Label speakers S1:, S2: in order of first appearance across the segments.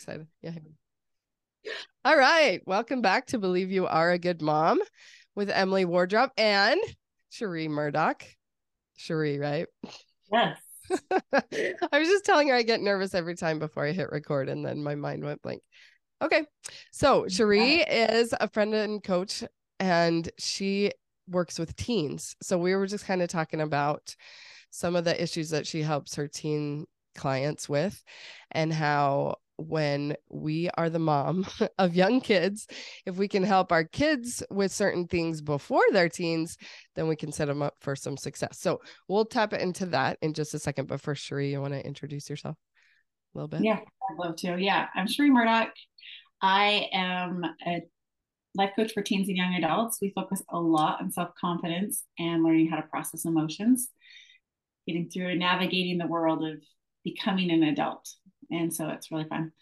S1: excited. Yeah. All right. Welcome back to Believe You Are a Good Mom with Emily Wardrop and Cheree Murdock. Cheree, right?
S2: Yes.
S1: I was just telling her I get nervous every time before I hit record and then my mind went blank. Okay. So Cheree is a friend and coach and she works with teens. So we were just kind of talking about some of the issues that she helps her teen clients with and how when we are the mom of young kids, if we can help our kids with certain things before they're teens, then we can set them up for some success. So we'll tap into that in just a second. But first, Cheree, you want to introduce yourself a little bit?
S2: Yeah, I'd love to. Yeah, I'm Cheree Murdock. I am a life coach for teens and young adults. We focus a lot on self confidence and learning how to process emotions, getting through and navigating the world of becoming an adult. And so it's really fun.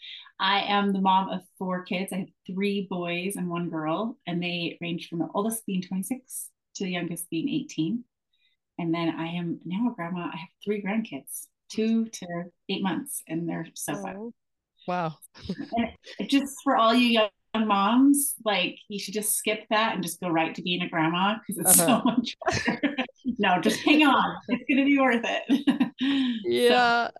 S2: I am the mom of four kids. I have three boys and one girl, and they range from the oldest being 26 to the youngest being 18. And then I am now a grandma. I have three grandkids, two to eight months, and they're so oh, fun.
S1: Wow.
S2: and just for all you young moms, like you should just skip that and just go right to being a grandma because it's uh-huh. so much better. no, just hang on. It's going to be worth it.
S1: yeah. So,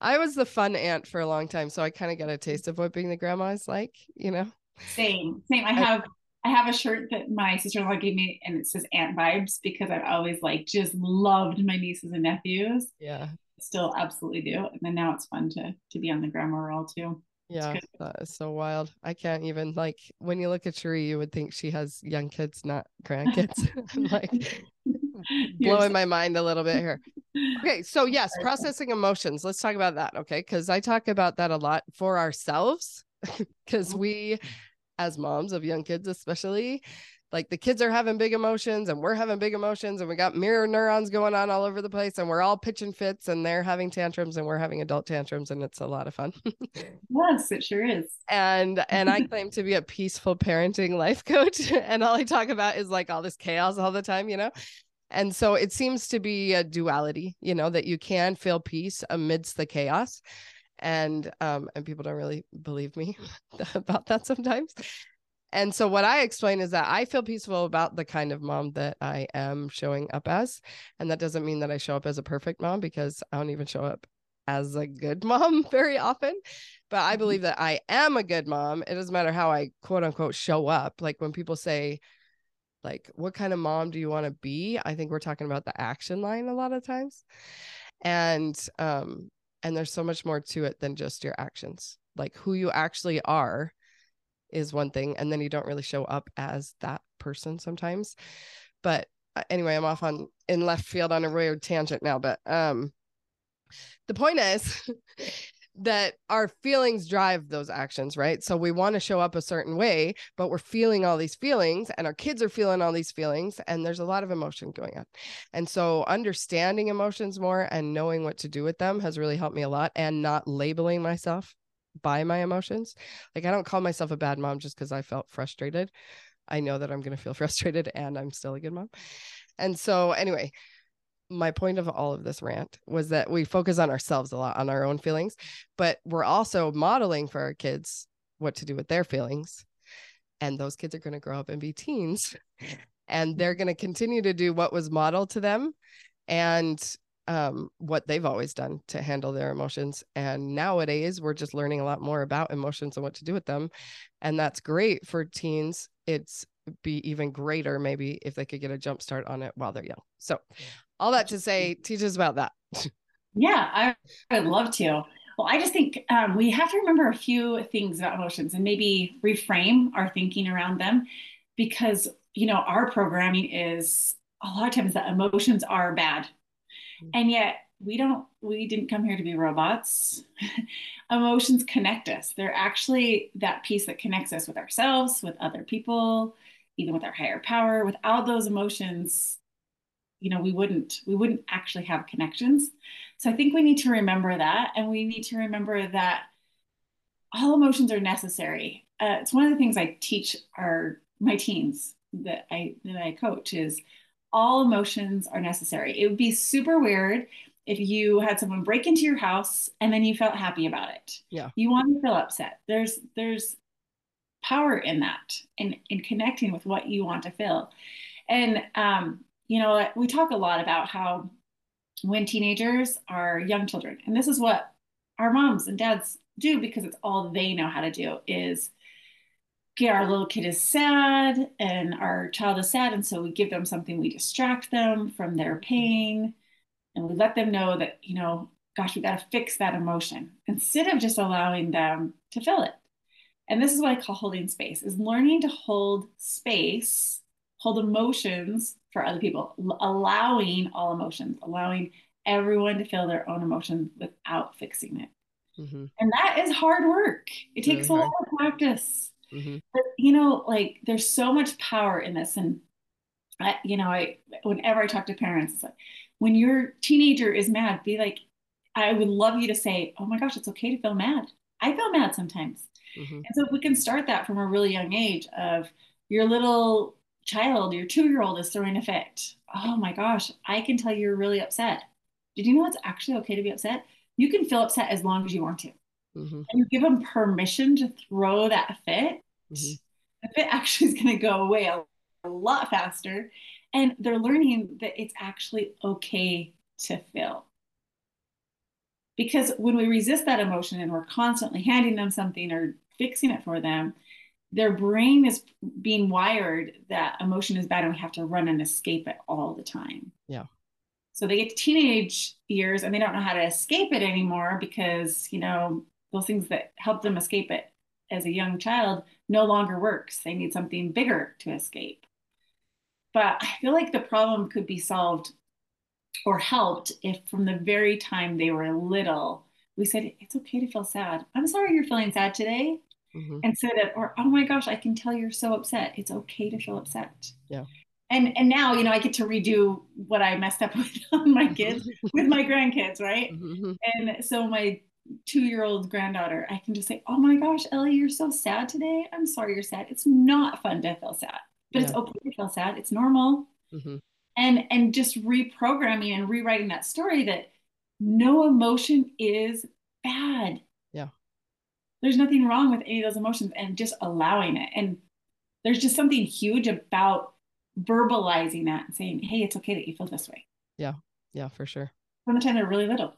S1: I was the fun aunt for a long time, so I kind of got a taste of what being the grandma is like, you know.
S2: Same, same. I have I, I have a shirt that my sister-in-law gave me, and it says aunt vibes because I've always like just loved my nieces and nephews.
S1: Yeah,
S2: still absolutely do. And then now it's fun to to be on the grandma role too.
S1: Yeah, that is so wild. I can't even like when you look at Cheree, you would think she has young kids, not grandkids. I'm like blowing my mind a little bit here. Okay, so yes, processing emotions. Let's talk about that. Okay, because I talk about that a lot for ourselves, because mm-hmm. we, as moms of young kids, especially, like the kids are having big emotions and we're having big emotions and we got mirror neurons going on all over the place and we're all pitching fits and they're having tantrums and we're having adult tantrums and it's a lot of fun.
S2: yes, it sure is.
S1: And and I claim to be a peaceful parenting life coach and all I talk about is like all this chaos all the time, you know. And so it seems to be a duality, you know, that you can feel peace amidst the chaos. And um and people don't really believe me about that sometimes. And so what I explain is that I feel peaceful about the kind of mom that I am showing up as. And that doesn't mean that I show up as a perfect mom because I don't even show up as a good mom very often. But I mm-hmm. believe that I am a good mom. It doesn't matter how I quote unquote show up. Like when people say, like, what kind of mom do you want to be? I think we're talking about the action line a lot of times. And um, and there's so much more to it than just your actions. Like who you actually are is one thing and then you don't really show up as that person sometimes but uh, anyway i'm off on in left field on a weird tangent now but um the point is that our feelings drive those actions, right? So we want to show up a certain way, but we're feeling all these feelings and our kids are feeling all these feelings and there's a lot of emotion going on. And so understanding emotions more and knowing what to do with them has really helped me a lot and not labeling myself by my emotions. Like I don't call myself a bad mom just because I felt frustrated. I know that I'm going to feel frustrated and I'm still a good mom. And so, anyway, my point of all of this rant was that we focus on ourselves a lot, on our own feelings, but we're also modeling for our kids what to do with their feelings. And those kids are going to grow up and be teens and they're going to continue to do what was modeled to them. And um, what they've always done to handle their emotions. And nowadays, we're just learning a lot more about emotions and what to do with them. And that's great for teens. It's be even greater, maybe, if they could get a jump start on it while they're young. So, all that to say, teach us about that.
S2: yeah, I, I would love to. Well, I just think um, we have to remember a few things about emotions and maybe reframe our thinking around them because, you know, our programming is a lot of times that emotions are bad. And yet we don't we didn't come here to be robots. Emotions connect us. They're actually that piece that connects us with ourselves with other people even with our higher power. Without those emotions you know we wouldn't we wouldn't actually have connections so i think we need to remember that and we need to remember that all emotions are necessary uh, it's one of the things i teach our my teens that i that i coach is all emotions are necessary. It would be super weird if you had someone break into your house and then you felt happy about it.
S1: Yeah.
S2: You want to feel upset. There's there's power in that in in connecting with what you want to feel. And um, you know, we talk a lot about how when teenagers are young children, and this is what our moms and dads do because it's all they know how to do is okay, our little kid is sad and our child is sad. And so we give them something, we distract them from their pain and we let them know that, you know, gosh, we got to fix that emotion instead of just allowing them to feel it. And this is what I call holding space is learning to hold space, hold emotions for other people, allowing all emotions, allowing everyone to feel their own emotions without fixing it. Mm-hmm. And that is hard work. It takes really a lot of practice. Mm-hmm. But you know, like there's so much power in this. And I, you know, I whenever I talk to parents, it's like when your teenager is mad, be like, I would love you to say, Oh my gosh, it's okay to feel mad. I feel mad sometimes. Mm-hmm. And so if we can start that from a really young age of your little child, your two-year-old is throwing a fit. Oh my gosh, I can tell you're really upset. Did you know it's actually okay to be upset? You can feel upset as long as you want to. Mm-hmm. And you give them permission to throw that fit, mm-hmm. the fit actually is going to go away a, a lot faster. And they're learning that it's actually okay to feel. Because when we resist that emotion and we're constantly handing them something or fixing it for them, their brain is being wired that emotion is bad and we have to run and escape it all the time.
S1: Yeah.
S2: So they get to teenage years and they don't know how to escape it anymore because, you know, those things that help them escape it as a young child no longer works. They need something bigger to escape. But I feel like the problem could be solved or helped if from the very time they were little, we said, it's okay to feel sad. I'm sorry you're feeling sad today. Mm-hmm. Instead of, or, oh my gosh, I can tell you're so upset. It's okay to feel upset.
S1: Yeah.
S2: And and now, you know, I get to redo what I messed up with my kids with my grandkids, right? Mm-hmm. And so my two year old granddaughter, I can just say, Oh my gosh, Ellie, you're so sad today. I'm sorry you're sad. It's not fun to feel sad, but yeah. it's okay to feel sad. It's normal. Mm-hmm. And and just reprogramming and rewriting that story that no emotion is bad. There's nothing wrong with any of those emotions and just allowing it. And there's just something huge about verbalizing that and saying, Hey, it's okay that you feel this way.
S1: Yeah. Yeah, for sure.
S2: From the time they're really little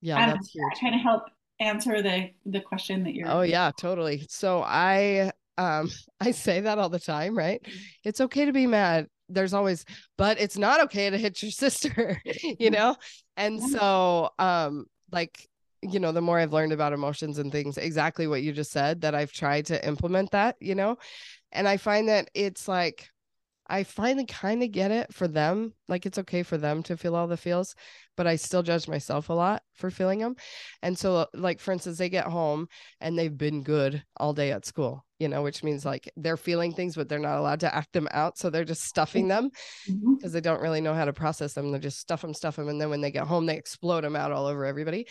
S1: yeah that's huge.
S2: kind of help answer the the question that you're
S1: oh yeah totally so i um i say that all the time right it's okay to be mad there's always but it's not okay to hit your sister you know and so um like you know the more i've learned about emotions and things exactly what you just said that i've tried to implement that you know and i find that it's like I finally kind of get it for them. Like it's okay for them to feel all the feels, but I still judge myself a lot for feeling them. And so, like, for instance, they get home and they've been good all day at school, you know, which means like they're feeling things, but they're not allowed to act them out. So they're just stuffing them because mm-hmm. they don't really know how to process them. They just stuff them, stuff them. And then when they get home, they explode them out all over everybody.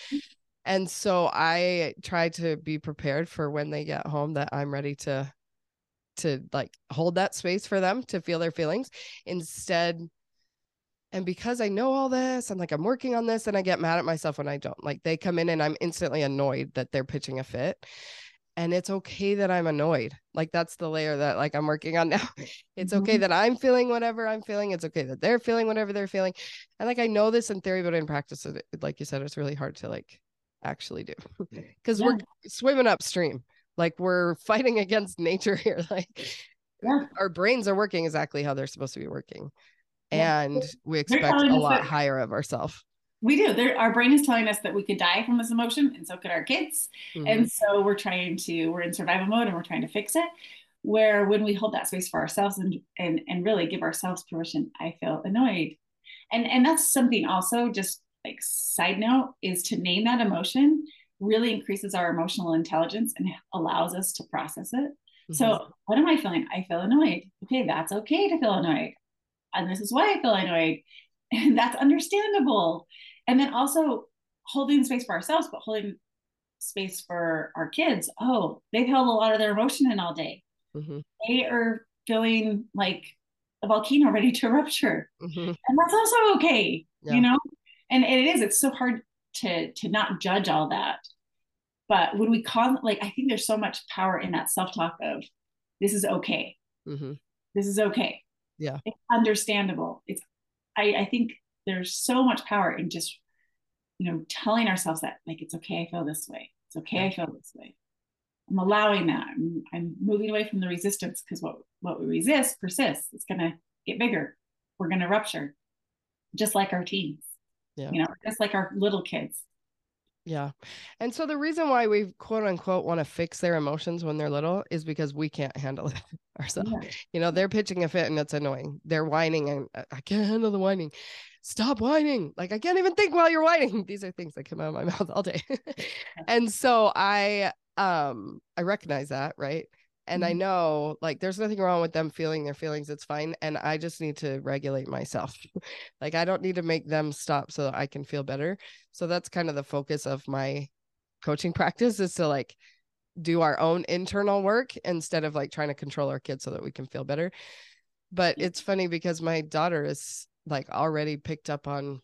S1: And so I try to be prepared for when they get home that I'm ready to to like hold that space for them to feel their feelings. Instead and because i know all this i'm like i'm working on this and i get mad at myself when i don't. Like they come in and i'm instantly annoyed that they're pitching a fit. And it's okay that i'm annoyed. Like that's the layer that like i'm working on now. It's okay mm-hmm. that i'm feeling whatever i'm feeling. It's okay that they're feeling whatever they're feeling. And like i know this in theory but in practice it, like you said it's really hard to like actually do. Because yeah. we're swimming upstream. Like we're fighting against nature here. Like yeah. our brains are working exactly how they're supposed to be working. Yeah. and we expect a lot higher of ourselves
S2: we do. They're, our brain is telling us that we could die from this emotion and so could our kids. Mm-hmm. and so we're trying to we're in survival mode and we're trying to fix it. Where when we hold that space for ourselves and and, and really give ourselves permission i feel annoyed. And and that's something also just like side note is to name that emotion really increases our emotional intelligence and allows us to process it. Mm-hmm. So, what am I feeling? I feel annoyed. Okay, that's okay to feel annoyed. And this is why I feel annoyed. And that's understandable. And then also holding space for ourselves, but holding space for our kids. Oh, they've held a lot of their emotion in all day. Mm-hmm. They are feeling like a volcano ready to rupture. Mm-hmm. And that's also okay, yeah. you know? And it is it's so hard to to not judge all that. But when we call like i think there's so much power in that self-talk of this is okay. Mm-hmm. this is okay.
S1: Yeah.
S2: It's understandable. It's I, I think there's so much power in just you know telling ourselves that like it's okay i feel this way. It's okay yeah. i feel this way. I'm allowing that. I'm, I'm moving away from the resistance because what what we resist persists. It's going to get bigger. We're going to rupture just like our teens yeah. you know just like our little kids
S1: yeah. And so the reason why we quote unquote want to fix their emotions when they're little is because we can't handle it ourselves. Yeah. You know, they're pitching a fit and it's annoying. They're whining and I can't handle the whining. Stop whining. Like I can't even think while you're whining. These are things that come out of my mouth all day. and so I um I recognize that, right? And mm-hmm. i know like there's nothing wrong with them feeling their feelings it's fine and i just need to regulate myself. Like i don't need to make them stop so that i can feel better. So that's kind of the focus of my coaching practice is to like do our own internal work instead of like trying to control our kids so that we can feel better. But it's funny because my daughter is like already picked up on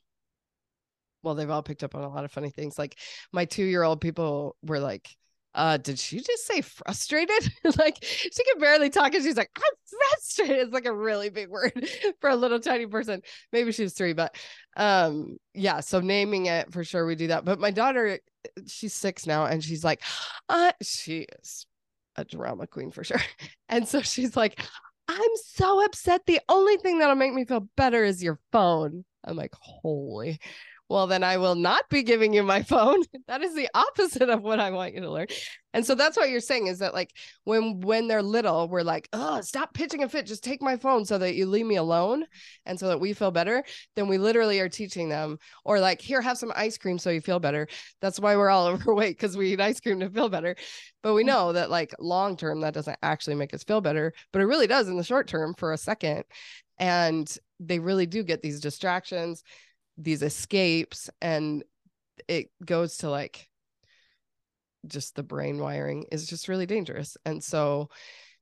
S1: well they've all picked up on a lot of funny things. Like my 2 year old people were like uh, did she just say frustrated? like she can barely talk and she's like, I'm frustrated. It's like a really big word for a little tiny person. Maybe she's three, but um, yeah, so naming it for sure we do that. But my daughter, she's six now, and she's like, uh, she is a drama queen for sure. And so she's like, I'm so upset. The only thing that'll make me feel better is your phone. I'm like, holy well then i will not be giving you my phone. That is the opposite of what i want you to learn. And so that's what you're saying is that like when when they're little we're like oh stop pitching a fit. Just take my phone so that you leave me alone and so that we feel better. Then we literally are teaching them or like here have some ice cream so you feel better. That's why we're all overweight because we eat ice cream to feel better. But we mm. know that like long term that doesn't actually make us feel better but it really does in the short term for a second. And they really do get these distractions these escapes and it goes to like just the brain wiring is just really dangerous. And so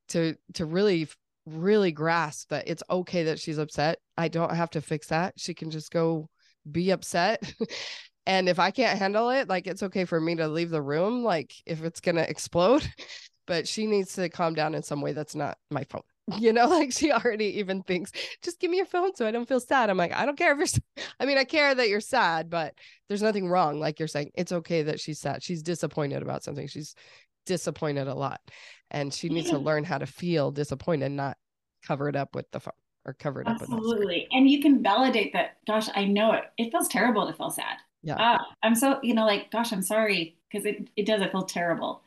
S1: to to really really grasp that it's okay that she's upset i don't have to fix that. She can just go be upset. And if i can't handle it like it's okay for me to leave the room like if it's going to explode. But she needs to calm down in some way that's not my phone you know like she already even thinks just give me your phone so i don't feel sad. I'm like i don't care if you're i mean i care that you're sad but there's nothing wrong like you're saying it's okay that she's sad. She's disappointed about something. She's disappointed a lot. And she needs yeah. to learn how to feel disappointed not cover it up with the phone or cover it
S2: absolutely. up absolutely. And you can validate that gosh i know it. It feels terrible to feel sad.
S1: Yeah. Uh,
S2: i'm so you know like gosh i'm sorry because it, it does it feel terrible.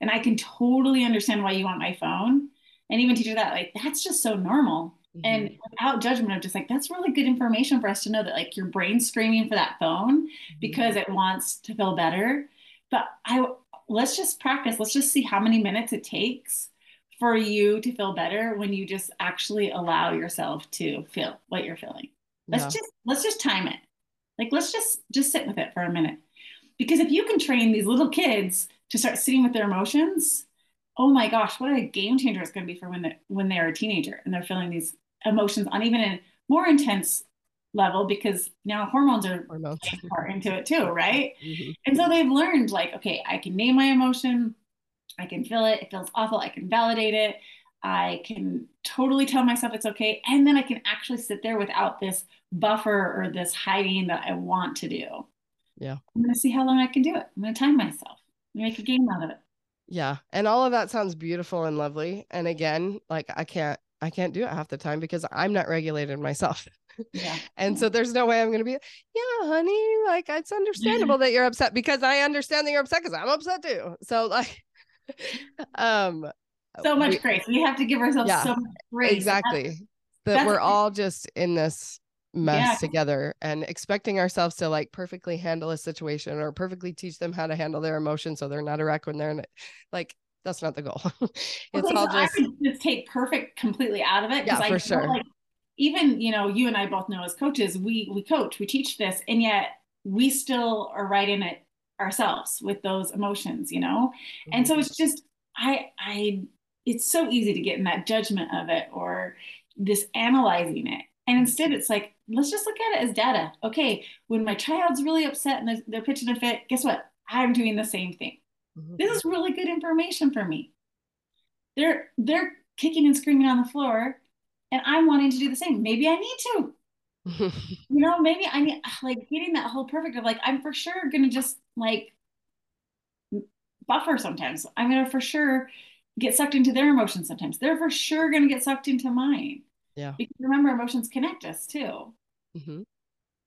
S2: And i can totally understand why you want my phone and even teach her that like that's just so normal mm-hmm. and without judgment of just like that's really good information for us to know that like your brain's screaming for that phone mm-hmm. because it wants to feel better but i let's just practice let's just see how many minutes it takes for you to feel better when you just actually allow yourself to feel what you're feeling let's yeah. just let's just time it like let's just just sit with it for a minute because if you can train these little kids to start sitting with their emotions oh my gosh, what a game changer it's going to be for when they when they're a teenager and they're feeling these emotions on even a more intense level because now hormones are hormones. part into it too, right? Mm-hmm. And so they've learned like, okay, I can name my emotion, I can feel it, it feels awful, I can validate it, I can totally tell myself it's okay, and then I can actually sit there without this buffer or this hiding that I want to do.
S1: Yeah.
S2: I'm gonna see how long I can do it. I'm gonna time myself, make a game out of it
S1: yeah and all of that sounds beautiful and lovely and again like i can't i can't do it half the time because i'm not regulated myself. Yeah. And so there's no way i'm going to be yeah honey like it's understandable that you're upset because i understand that you're upset because i'm upset too. So like um
S2: so much we, grace. We have to give ourselves yeah, so much grace.
S1: exactly. That we're all just in this mess yeah. together and expecting ourselves to like perfectly handle a situation or perfectly teach them how to handle their emotions so they're not a wreck when they're in it. Like that's not the goal. it's
S2: okay, all so just... just take perfect completely out of it.
S1: Yeah, for sure.
S2: Like, even you know, you and I both know as coaches, we we coach, we teach this, and yet we still are right in it ourselves with those emotions, you know. Mm-hmm. And so mm-hmm. it's just I I it's so easy to get in that judgment of it or this analyzing it And instead, it's like, let's just look at it as data. Okay, when my child's really upset and they're, they're pitching a fit, guess what? I'm doing the same thing. Mm-hmm. This is really good information for me. They're they're kicking and screaming on the floor, and I'm wanting to do the same. Maybe I need to. you know, maybe I need like getting that whole perfect of like I'm for sure gonna just like buffer sometimes. I'm gonna for sure get sucked into their emotions sometimes. They're for sure gonna get sucked into mine.
S1: Yeah.
S2: Because remember, emotions connect us too. Mm-hmm.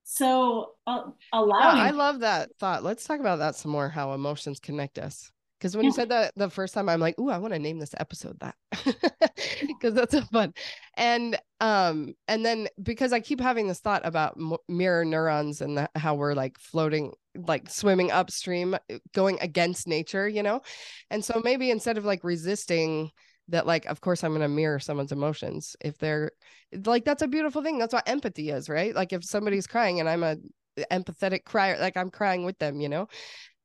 S2: So uh, allowing.
S1: Yeah, I love that thought. Let's talk about that some more. How emotions connect us. Because when yeah. you said that the first time, I'm like, "Ooh, I want to name this episode that," because that's so fun. And um, and then because I keep having this thought about m- mirror neurons and the, how we're like floating, like swimming upstream, uh, going against nature, you know. And so maybe instead of like resisting that like of course i'm going to mirror someone's emotions if they're like that's a beautiful thing. That's what empathy is right? Like if somebody's crying and i'm a empathetic crier like i'm crying with them you know?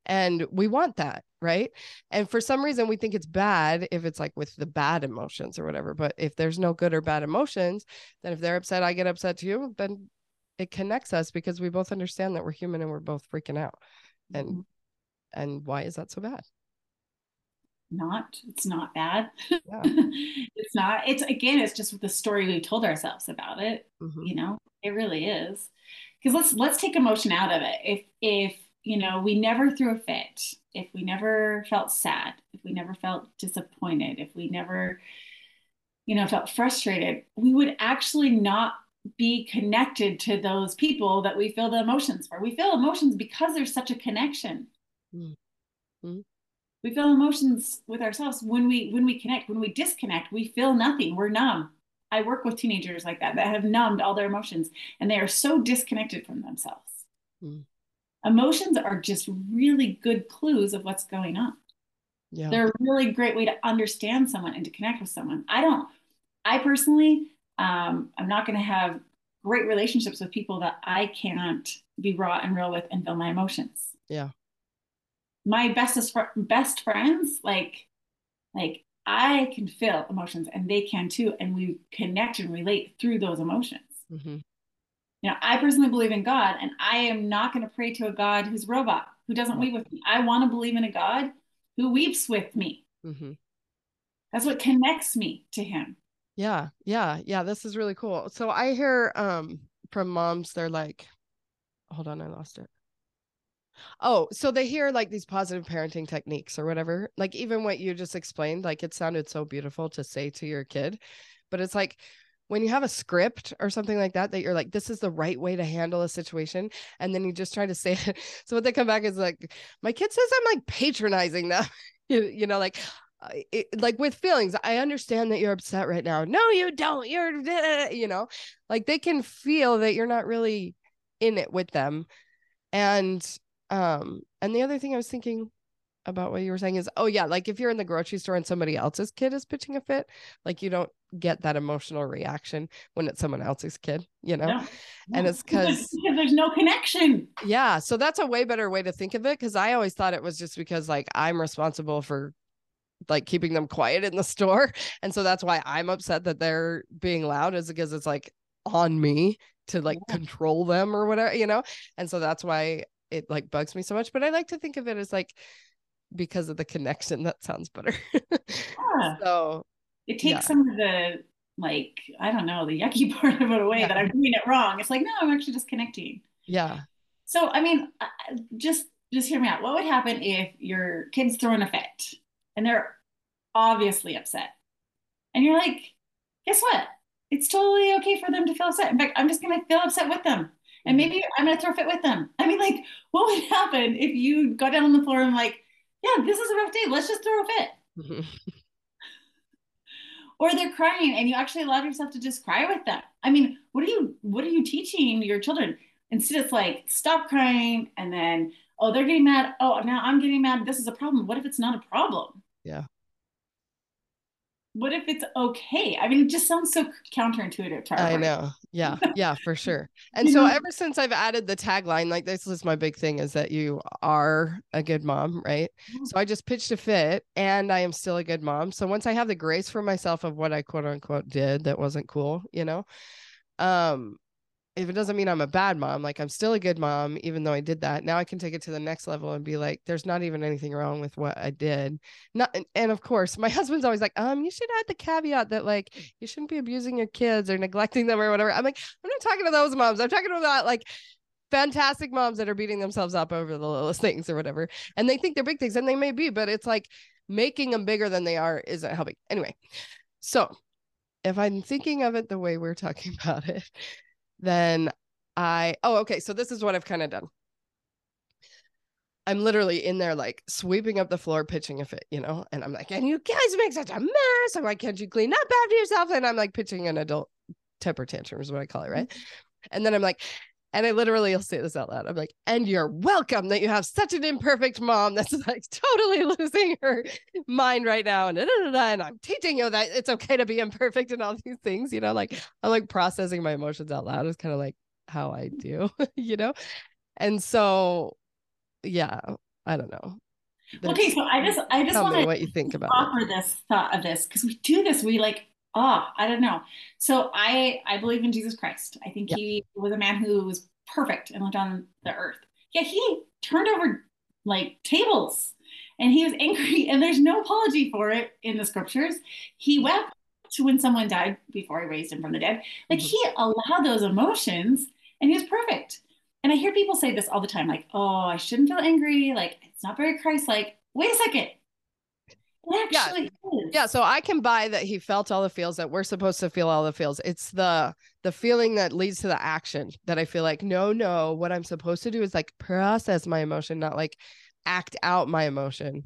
S1: And we want that right? And for some reason we think it's bad if it's like with the bad emotions or whatever but if there's no good or bad emotions then if they're upset i get upset too then it connects us because we both understand that we're human and we're both freaking out. And mm-hmm. and why is that so bad
S2: not it's not bad. Yeah. it's not it's again it's just the story we told ourselves about it mm-hmm. you know? It really is. Because let's let's take emotion out of it. If if you know we never threw a fit if we never felt sad if we never felt disappointed if we never you know felt frustrated we would actually not be connected to those people that we feel the emotions for. We feel emotions because there's such a connection. Mm-hmm we feel emotions with ourselves. When we when we connect when we disconnect we feel nothing. We're numb. I work with teenagers like that that have numbed all their emotions and they are so disconnected from themselves. Mm. emotions are just really good clues of what's going on. Yeah. they're a really great way to understand someone and to connect with someone. I don't i personally um, i'm not going to have great relationships with people that i can't be raw and real with and feel my emotions.
S1: Yeah
S2: my bestest fr- best friends like like i can feel emotions and they can too and we connect and relate through those emotions. Mm-hmm. you know i personally believe in god and i am not going to pray to a god who's robot who doesn't weep with me. I want to believe in a god who weeps with me. Mm-hmm. that's what connects me to him.
S1: Yeah yeah yeah this is really cool. So i hear um from moms they're like hold on i lost it Oh, so they hear like these positive parenting techniques or whatever. Like even what you just explained, like it sounded so beautiful to say to your kid. But it's like when you have a script or something like that, that you're like, this is the right way to handle a situation. And then you just try to say it. So what they come back is like, my kid says I'm like patronizing them, you, you know, like, it, like with feelings, I understand that you're upset right now. No, you don't. You're, you know, like they can feel that you're not really in it with them. And um, and the other thing I was thinking about what you were saying is, oh yeah, like if you're in the grocery store and somebody else's kid is pitching a fit, like you don't get that emotional reaction when it's someone else's kid, you know? No, And it's because
S2: there's no connection.
S1: Yeah. So that's a way better way to think of it. Cause I always thought it was just because like I'm responsible for like keeping them quiet in the store. And so that's why I'm upset that they're being loud, is because it's like on me to like yeah. control them or whatever, you know? And so that's why it like bugs me so much but i like to think of it as like because of the connection that sounds better. Yeah. so
S2: it takes yeah. some of the like i don't know the yucky part of it away yeah. that i'm doing it wrong. It's like no i'm actually just connecting.
S1: Yeah.
S2: So i mean just just hear me out. What would happen if your kid's throwing a fit and they're obviously upset? And you're like guess what? It's totally okay for them to feel upset. In fact i'm just going to feel upset with them and mm-hmm. maybe I'm going to throw a fit with them. I mean, like, what would happen if you got down on the floor and like, yeah, this is a rough day. Let's just throw a fit. Mm-hmm. or they're crying and you actually allowed yourself to just cry with them. I mean, what are you what are you teaching your children? Instead, it's like stop crying and then oh they're getting mad. Oh now I'm getting mad. This is a problem. What if it's not a problem?
S1: Yeah
S2: what if it's okay? I mean, it just sounds so counterintuitive to
S1: I know. Yeah. Yeah, for sure. And so ever since I've added the tagline, like this is my big thing is that you are a good mom, right? Mm-hmm. So I just pitched a fit and I am still a good mom. So once I have the grace for myself of what I quote unquote did that wasn't cool, you know, um if it doesn't mean I'm a bad mom, like I'm still a good mom, even though I did that. Now I can take it to the next level and be like, there's not even anything wrong with what I did. Not, and, of course, my husband's always like, um, you should add the caveat that like you shouldn't be abusing your kids or neglecting them or whatever. I'm like, I'm not talking to those moms. I'm talking about like fantastic moms that are beating themselves up over the littlest things or whatever, and they think they're big things, and they may be, but it's like making them bigger than they are isn't helping. Anyway, so if I'm thinking of it the way we're talking about it then I, oh, okay. So this is what I've kind of done. I'm literally in there like sweeping up the floor, pitching a fit, you know, and I'm like, and you guys make such a mess. And why can't you clean up after yourself? And I'm like pitching an adult temper tantrum is what I call it, right? Mm-hmm. And then I'm like, and I literally will say this out loud. I'm like, and you're welcome that you have such an imperfect mom that's like totally losing her mind right now. And, da, da, da, and I'm teaching you that it's okay to be imperfect and all these things, you know, like I'm like processing my emotions out loud is kind of like how I do, you know? And so, yeah, I don't know.
S2: There's, okay. So I just, I just want to
S1: what you think about
S2: offer
S1: it.
S2: this thought of this because we do this. We like oh i don't know. So i i believe in jesus christ. I think yeah. he was a man who was perfect and lived on the earth. Yeah he turned over like tables and he was angry and there's no apology for it in the scriptures. He wept when someone died before he raised him from the dead. Like mm-hmm. he allowed those emotions and he was perfect. And i hear people say this all the time like oh i shouldn't feel angry. Like it's not very christ like wait a second
S1: yeah. Is. Yeah. So I can buy that he felt all the feels that we're supposed to feel all the feels. It's the the feeling that leads to the action that I feel like, no, no, what I'm supposed to do is like process my emotion, not like act out my emotion.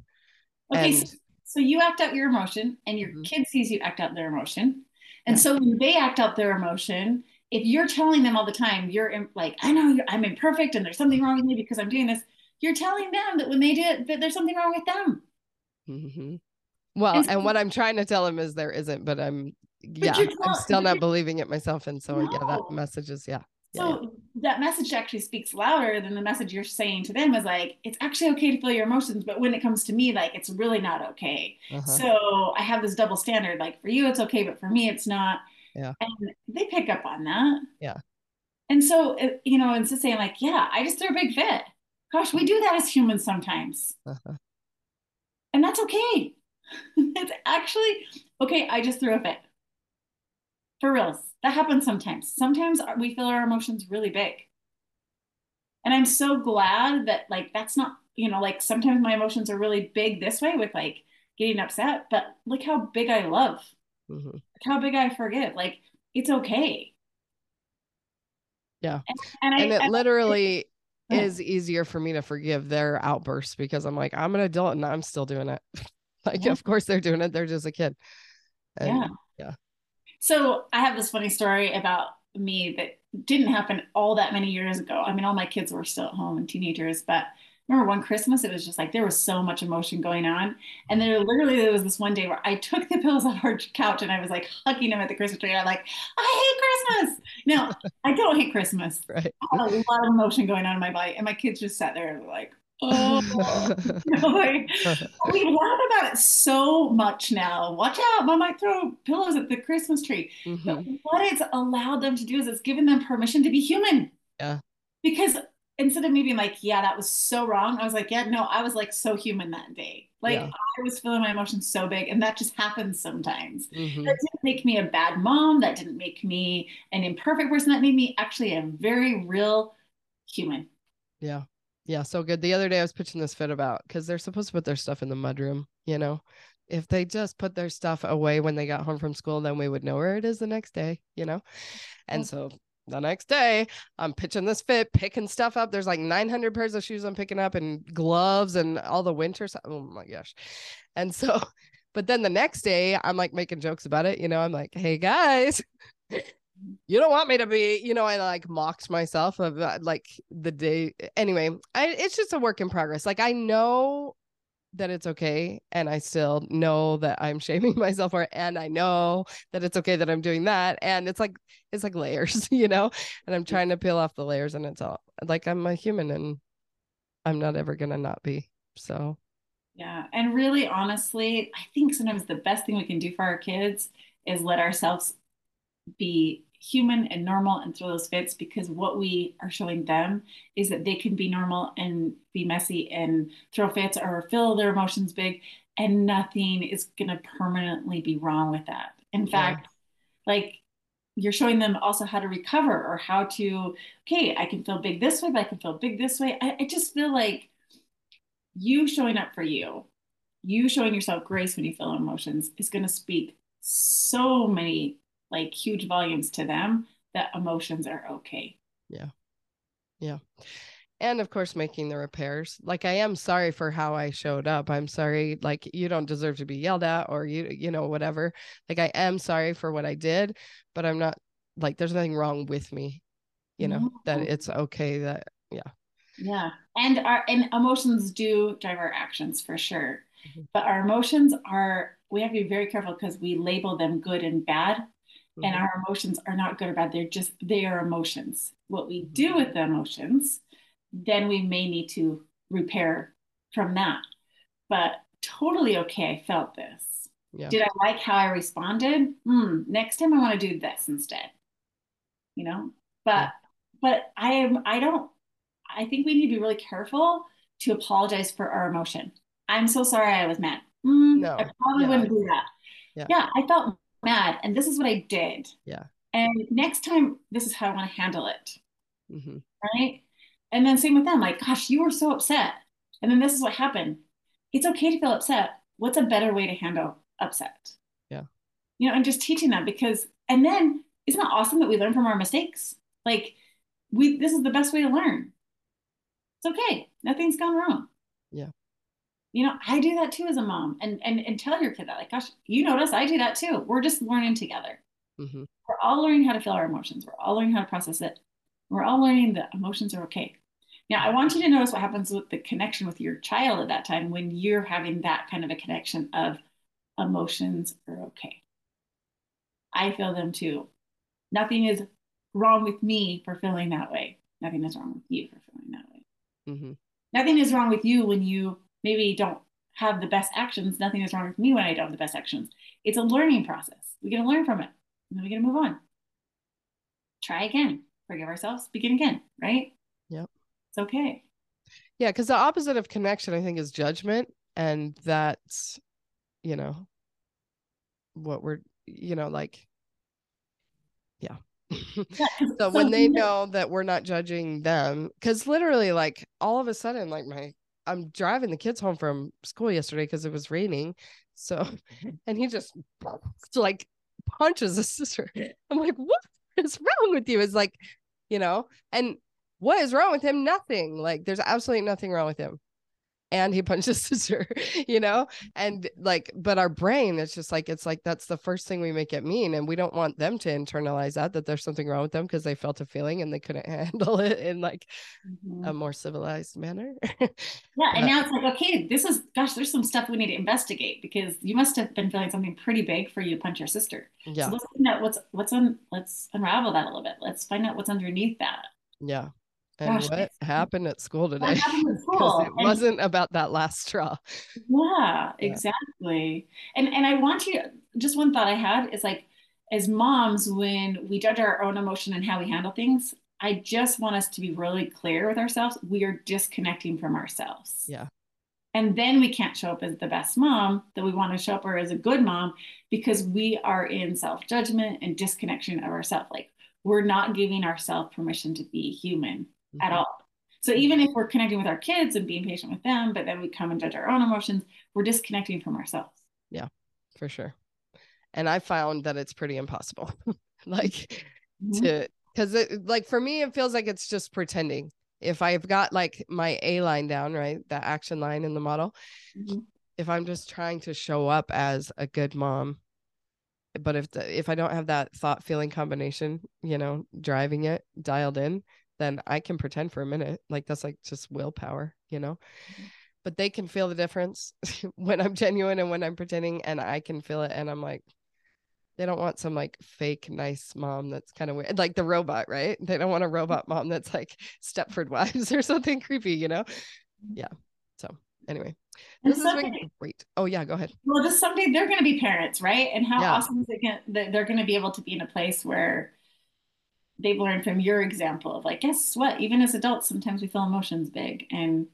S2: Okay. And, so, so, you act out your emotion and your mm-hmm. kid sees you act out their emotion. And yeah. so when they act out their emotion, if you're telling them all the time, you're in, like, I know I'm imperfect and there's something wrong with me because I'm doing this. You're telling them that when they do it, that there's something wrong with them.
S1: Mm-hmm. Well, and, and, what I'm trying to tell him is there isn't, but I'm but yeah, I'm still not believing it myself. And so no. yeah, that message is yeah.
S2: So yeah, that message actually speaks louder than the message you're saying to them is like, it's actually okay to feel your emotions, but when it comes to me, like it's really not okay. Uh-huh. So I have this double standard. Like for you, it's okay, but for me, it's not.
S1: Yeah.
S2: And they pick up on that.
S1: Yeah.
S2: And so, you know, instead of saying like, yeah, I just threw a big fit. Gosh, we do that as humans sometimes. Uh-huh. And that's okay. it's actually okay. I just threw a fit. For reals. That happens sometimes. Sometimes we feel our emotions really big. And I'm so glad that, like, that's not, you know, like sometimes my emotions are really big this way with like getting upset, but look how big I love. Mm-hmm. Look how big I forgive. Like, it's okay.
S1: Yeah. And, and, and I, it literally is easier for me to forgive their outbursts because I'm like, I'm an adult and I'm still doing it. like, yeah. of course they're doing it. They're just a kid.
S2: And, yeah.
S1: Yeah.
S2: So I have this funny story about me that didn't happen all that many years ago. I mean, all my kids were still at home and teenagers, but remember one Christmas, it was just like there was so much emotion going on. And there literally there was this one day where I took the pills off our couch and I was like hugging them at the Christmas tree. I'm like, I hate Christmas. No, I don't hate Christmas.
S1: Right.
S2: I had a lot of emotion going on in my body. And my kids just sat there and were like, oh, like, we laugh about it so much now. Watch out, mom might throw pillows at the Christmas tree. Mm-hmm. But what it's allowed them to do is it's given them permission to be human.
S1: Yeah.
S2: Because instead of me being like, yeah, that was so wrong, I was like, yeah, no, I was like so human that day. Like yeah. I was feeling my emotions so big, and that just happens sometimes. Mm-hmm. That didn't make me a bad mom. That didn't make me an imperfect person. That made me actually a very real human.
S1: Yeah. Yeah, so good. The other day I was pitching this fit about because they're supposed to put their stuff in the mudroom, you know. If they just put their stuff away when they got home from school, then we would know where it is the next day, you know. And oh. so the next day, I'm pitching this fit, picking stuff up. There's like 900 pairs of shoes I'm picking up and gloves and all the winter stuff. Oh my gosh. And so, but then the next day, I'm like making jokes about it. You know, I'm like, hey guys, you don't want me to be, you know, I like mocked myself of uh, like the day. Anyway, I, it's just a work in progress. Like I know that it's okay and I still know that I'm shaming myself for it and I know that it's okay that I'm doing that and it's like it's like layers, you know? And I'm trying to peel off the layers and it's all like I'm a human and I'm not ever going to not be. So
S2: yeah, and really honestly, I think sometimes the best thing we can do for our kids is let ourselves be human and normal and throw those fits because what we are showing them is that they can be normal and be messy and throw fits or feel their emotions big and nothing is going to permanently be wrong with that. In fact, like you're showing them also how to recover or how to, okay, I can feel big this way, but I can feel big this way. I, I just feel like you showing up for you, you showing yourself grace when you feel emotions is going to speak so many like huge volumes to them that emotions are okay.
S1: Yeah. Yeah. And of course, making the repairs. Like, I am sorry for how I showed up. I'm sorry. Like, you don't deserve to be yelled at or you, you know, whatever. Like, I am sorry for what I did, but I'm not like, there's nothing wrong with me, you know, no. that it's okay that, yeah.
S2: Yeah. And our, and emotions do drive our actions for sure. Mm-hmm. But our emotions are, we have to be very careful because we label them good and bad. Mm-hmm. And our emotions are not good or bad. They're just, they are emotions. What we do mm-hmm. with the emotions, then we may need to repair from that. But totally okay, I felt this. Yeah. Did I like how I responded? Hmm, next time I want to do this instead. You know, but yeah. but I am I don't I think we need to be really careful to apologize for our emotion. I'm so sorry I was mad. Mm, no. I probably yeah. wouldn't do that. Yeah. yeah, I felt mad and this is what I did.
S1: Yeah.
S2: And next time, this is how I want to handle it. Mm-hmm. Right. And then same with them, like, gosh, you were so upset. And then this is what happened. It's okay to feel upset. What's a better way to handle upset?
S1: Yeah.
S2: You know, and just teaching them because, and then isn't it awesome that we learn from our mistakes? Like, we, this is the best way to learn. It's okay. Nothing's gone wrong.
S1: Yeah
S2: you know i do that too as a mom and and, and tell your kid that like gosh you notice i do that too. We're just learning together. Mm-hmm. we're all learning how to feel our emotions. We're all learning how to process it. We're all learning that emotions are okay. Now i want you to notice what happens with the connection with your child at that time when you're having that kind of a connection of emotions are okay. I feel them too. Nothing is wrong with me for feeling that way. Nothing is wrong with you for feeling that way. Mm-hmm. nothing is wrong with you when you maybe don't have the best actions. Nothing is wrong with me when I don't have the best actions. It's a learning process. We get to learn from it. And then we get to move on. Try again. Forgive ourselves. Begin again. Right?
S1: Yep.
S2: It's okay.
S1: Yeah, because the opposite of connection, I think, is judgment. And that's, you know, what we're, you know, like, yeah. yeah so, so when they know that we're not judging them, because literally, like, all of a sudden, like, my I'm driving the kids home from school yesterday because it was raining. So, and he just like punches his sister. I'm like, what is wrong with you? It's like, you know, and what is wrong with him? Nothing. Like, there's absolutely nothing wrong with him and he punched his sister, you know? And like, but our brain, it's just like, it's like, that's the first thing we make it mean. And we don't want them to internalize that, that there's something wrong with them because they felt a feeling and they couldn't handle it in like mm-hmm. a more civilized manner.
S2: yeah. And now it's like, okay, this is, gosh, there's some stuff we need to investigate because you must have been feeling something pretty big for you to punch your sister.
S1: Yeah. So
S2: let's find out what's, what's on, let's unravel that a little bit. Let's find out what's underneath that.
S1: Yeah and Gosh, what happened at school today? school? it and, wasn't about that last straw.
S2: Yeah, yeah, exactly. And and i want you just one thought i had is like as moms when we judge our own emotion and how we handle things i just want us to be really clear with ourselves. We are disconnecting from ourselves.
S1: Yeah.
S2: And then we can't show up as the best mom that we want to show up or as a good mom because we are in self-judgment and disconnection of ourselves. Like we're not giving ourselves permission to be human mm-hmm. at all. So even if we're connecting with our kids and being patient with them, but then we come and judge our own emotions, we're disconnecting from ourselves.
S1: Yeah, for sure. And I found that it's pretty impossible. like mm-hmm. to because it like for me it feels like it's just pretending if i've got like my a line down right the action line in the model mm-hmm. if i'm just trying to show up as a good mom but if the, if i don't have that thought feeling combination you know driving it dialed in then I can pretend for a minute. Like that's like just willpower, you know? Mm-hmm. But they can feel the difference when I'm genuine and when I'm pretending, and I can feel it. And I'm like, they don't want some like fake nice mom that's kind of weird, like the robot, right? They don't want a robot mom that's like Stepford Wives or something creepy, you know? Mm-hmm. Yeah. So anyway, this is great. Oh yeah, go ahead.
S2: Well, just someday they're going to be parents, right? And how yeah. awesome is it that they're going to be able to be in a place where they've learned from your example of like, guess what? Even as adults, sometimes we feel emotions big and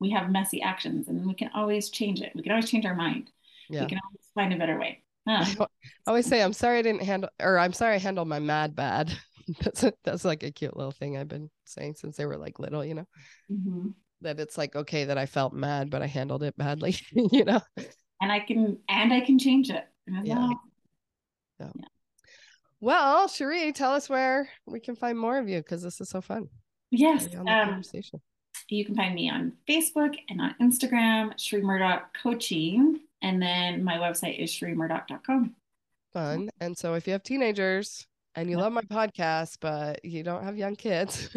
S2: we have messy actions and we can always change it. We can always change our mind.
S1: Yeah.
S2: We can always find a better way. Huh.
S1: I always say I'm sorry I didn't handle or I'm sorry I handled my mad bad. that's a, that's like a cute little thing I've been saying since they were like little, you know.
S2: Mhm.
S1: That it's like okay that I felt mad but I handled it badly, you know.
S2: And I can and I can change it. And
S1: Yeah.
S2: well,
S1: Well, Cheree, tell us where we can find more of you because this is so fun.
S2: Yes.
S1: Carry on the
S2: Um, you can find me on Facebook and on Instagram, Cheree Murdock Coaching. And then my website is chereemurdock.com.
S1: Fun. And so if you have teenagers and you love my podcast, but you don't have young kids,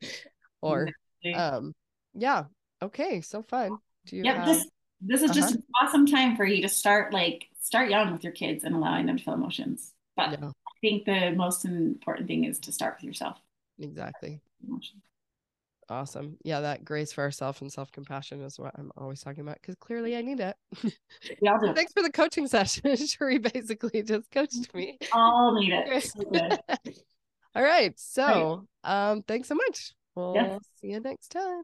S1: or
S2: Exactly.
S1: um, yeah, okay, so fun. Do you
S2: Yep,
S1: have
S2: this this is
S1: uh-huh.
S2: just an awesome time for you to start like start young with your kids and allowing them to feel emotions. But
S1: yeah,
S2: think the most important thing is to start with yourself.
S1: exactly. Awesome. Yeah, that grace for ourselves and self compassion is what I'm always talking about because clearly I need it.
S2: All
S1: Thanks for the coaching session. Cheree basically just coached me.
S2: All need it. So.
S1: All right. So, um, thanks so much. We'll
S2: Yes.
S1: see you next time.